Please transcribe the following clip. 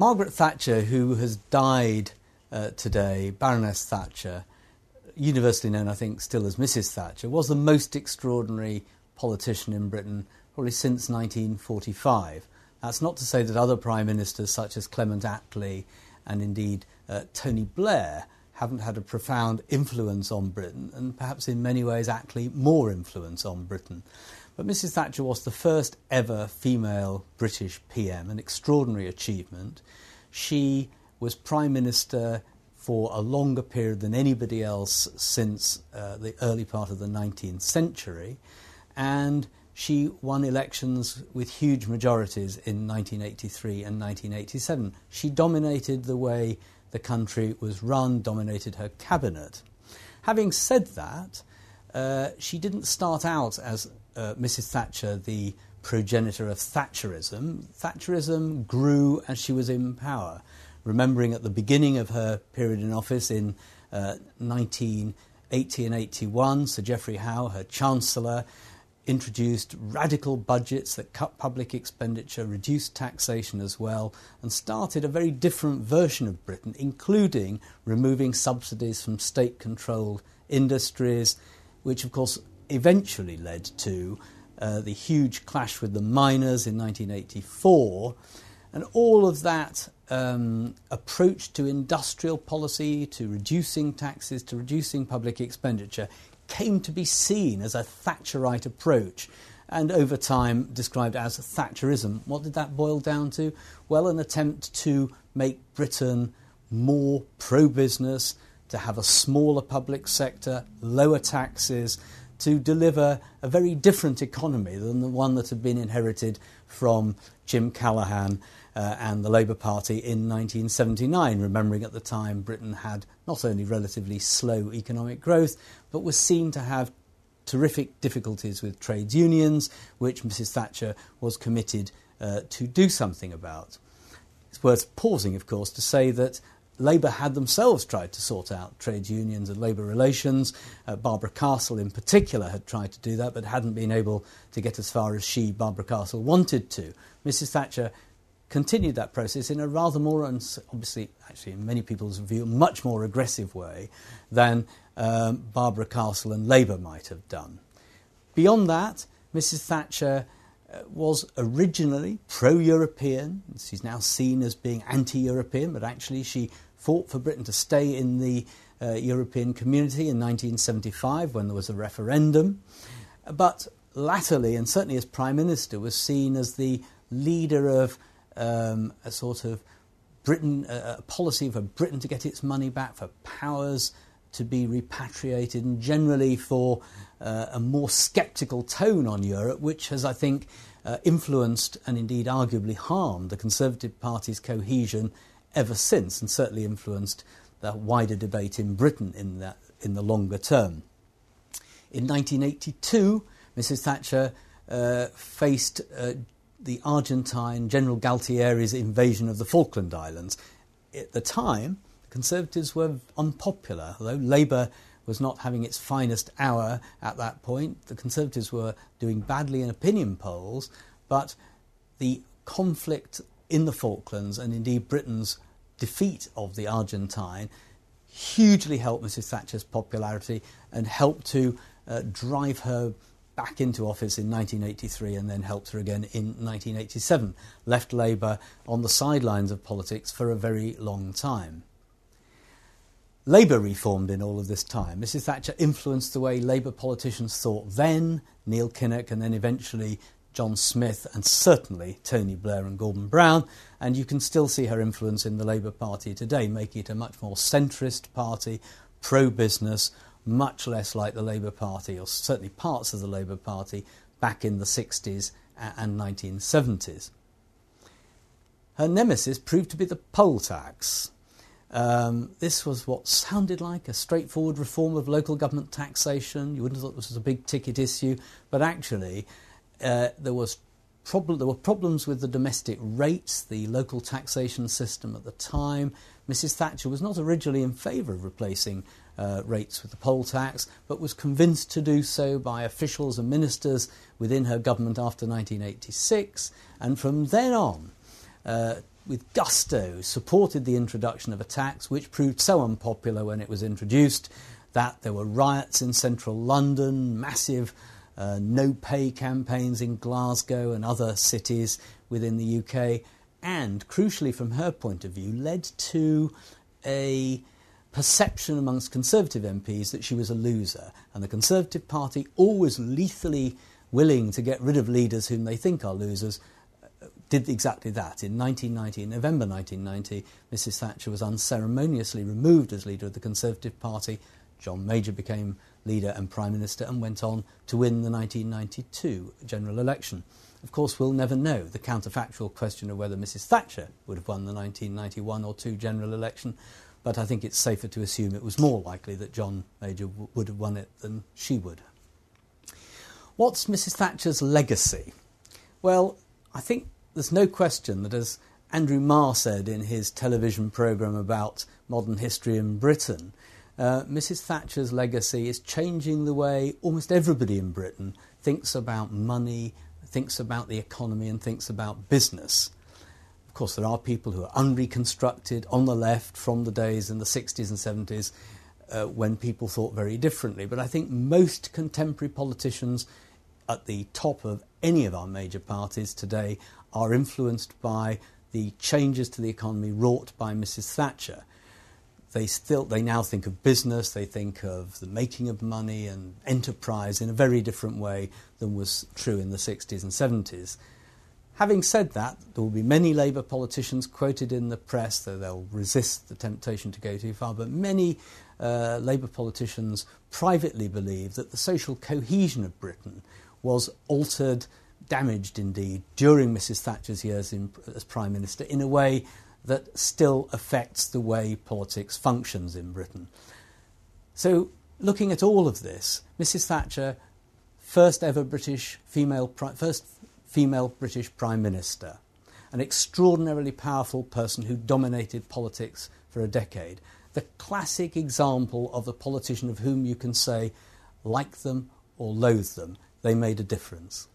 Margaret Thatcher, who has died uh, today, Baroness Thatcher, universally known, I think, still as Mrs. Thatcher, was the most extraordinary politician in Britain probably since 1945. That's not to say that other prime ministers, such as Clement Attlee and indeed uh, Tony Blair, haven't had a profound influence on Britain, and perhaps in many ways, Attlee more influence on Britain. But Mrs. Thatcher was the first ever female British PM, an extraordinary achievement. She was Prime Minister for a longer period than anybody else since uh, the early part of the 19th century, and she won elections with huge majorities in 1983 and 1987. She dominated the way the country was run, dominated her cabinet. Having said that, uh, she didn't start out as uh, Mrs. Thatcher, the progenitor of Thatcherism. Thatcherism grew as she was in power. Remembering at the beginning of her period in office in uh, 1980 and 81, Sir Geoffrey Howe, her Chancellor, introduced radical budgets that cut public expenditure, reduced taxation as well, and started a very different version of Britain, including removing subsidies from state controlled industries, which of course eventually led to uh, the huge clash with the miners in 1984. And all of that um, approach to industrial policy, to reducing taxes, to reducing public expenditure, came to be seen as a Thatcherite approach and over time described as Thatcherism. What did that boil down to? Well, an attempt to make Britain more pro business, to have a smaller public sector, lower taxes, to deliver a very different economy than the one that had been inherited from Jim Callaghan uh, and the Labour Party in 1979, remembering at the time Britain had not only relatively slow economic growth, but was seen to have terrific difficulties with trades unions, which Mrs. Thatcher was committed uh, to do something about. It's worth pausing, of course, to say that Labour had themselves tried to sort out trade unions and labour relations. Uh, Barbara Castle, in particular, had tried to do that, but hadn't been able to get as far as she, Barbara Castle, wanted to. Mrs. Thatcher continued that process in a rather more, obviously, actually, in many people's view, much more aggressive way than um, Barbara Castle and Labour might have done. Beyond that, Mrs. Thatcher uh, was originally pro European. She's now seen as being anti European, but actually, she fought for Britain to stay in the uh, European community in 1975 when there was a referendum. But latterly, and certainly as Prime Minister, was seen as the leader of um, a sort of Britain, uh, a policy for Britain to get its money back, for powers to be repatriated, and generally for uh, a more sceptical tone on Europe, which has, I think, uh, influenced and indeed arguably harmed the Conservative Party's cohesion ever since, and certainly influenced the wider debate in Britain in, in the longer term. In 1982, Mrs. Thatcher uh, faced uh, the Argentine General Galtieri's invasion of the Falkland Islands. At the time, the Conservatives were unpopular, although Labour was not having its finest hour at that point. The Conservatives were doing badly in opinion polls, but the conflict in the Falklands and indeed Britain's defeat of the Argentine hugely helped Mrs Thatcher's popularity and helped to uh, drive her back into office in 1983 and then helped her again in 1987. Left Labour on the sidelines of politics for a very long time. Labour reformed in all of this time. Mrs Thatcher influenced the way Labour politicians thought then, Neil Kinnock, and then eventually John Smith, and certainly Tony Blair and Gordon Brown, and you can still see her influence in the Labour Party today, making it a much more centrist party, pro business, much less like the Labour Party, or certainly parts of the Labour Party, back in the 60s and 1970s. Her nemesis proved to be the poll tax. Um, this was what sounded like a straightforward reform of local government taxation. You wouldn't have thought this was a big ticket issue, but actually, uh, there was there were problems with the domestic rates, the local taxation system at the time. Mrs. Thatcher was not originally in favour of replacing uh, rates with the poll tax, but was convinced to do so by officials and ministers within her government after 1986. And from then on, uh, with gusto, supported the introduction of a tax which proved so unpopular when it was introduced that there were riots in central London, massive uh, no pay campaigns in Glasgow and other cities within the UK, and crucially, from her point of view, led to a perception amongst Conservative MPs that she was a loser. And the Conservative Party, always lethally willing to get rid of leaders whom they think are losers, did exactly that. In 1990, in November 1990, Mrs Thatcher was unceremoniously removed as leader of the Conservative Party. John Major became leader and prime minister and went on to win the 1992 general election. Of course, we'll never know the counterfactual question of whether Mrs Thatcher would have won the 1991 or 2 general election, but I think it's safer to assume it was more likely that John Major w- would have won it than she would. What's Mrs Thatcher's legacy? Well, I think there's no question that, as Andrew Marr said in his television programme about modern history in Britain, uh, Mrs. Thatcher's legacy is changing the way almost everybody in Britain thinks about money, thinks about the economy, and thinks about business. Of course, there are people who are unreconstructed on the left from the days in the 60s and 70s uh, when people thought very differently. But I think most contemporary politicians at the top of any of our major parties today are influenced by the changes to the economy wrought by Mrs. Thatcher. They still they now think of business, they think of the making of money and enterprise in a very different way than was true in the 60s and 70s. Having said that, there will be many Labour politicians quoted in the press, though they'll resist the temptation to go too far, but many uh, Labour politicians privately believe that the social cohesion of Britain was altered damaged indeed during Mrs Thatcher's years in, as Prime Minister in a way that still affects the way politics functions in Britain. So, looking at all of this, Mrs Thatcher, first ever British female, first female British Prime Minister, an extraordinarily powerful person who dominated politics for a decade, the classic example of a politician of whom you can say, like them or loathe them, they made a difference.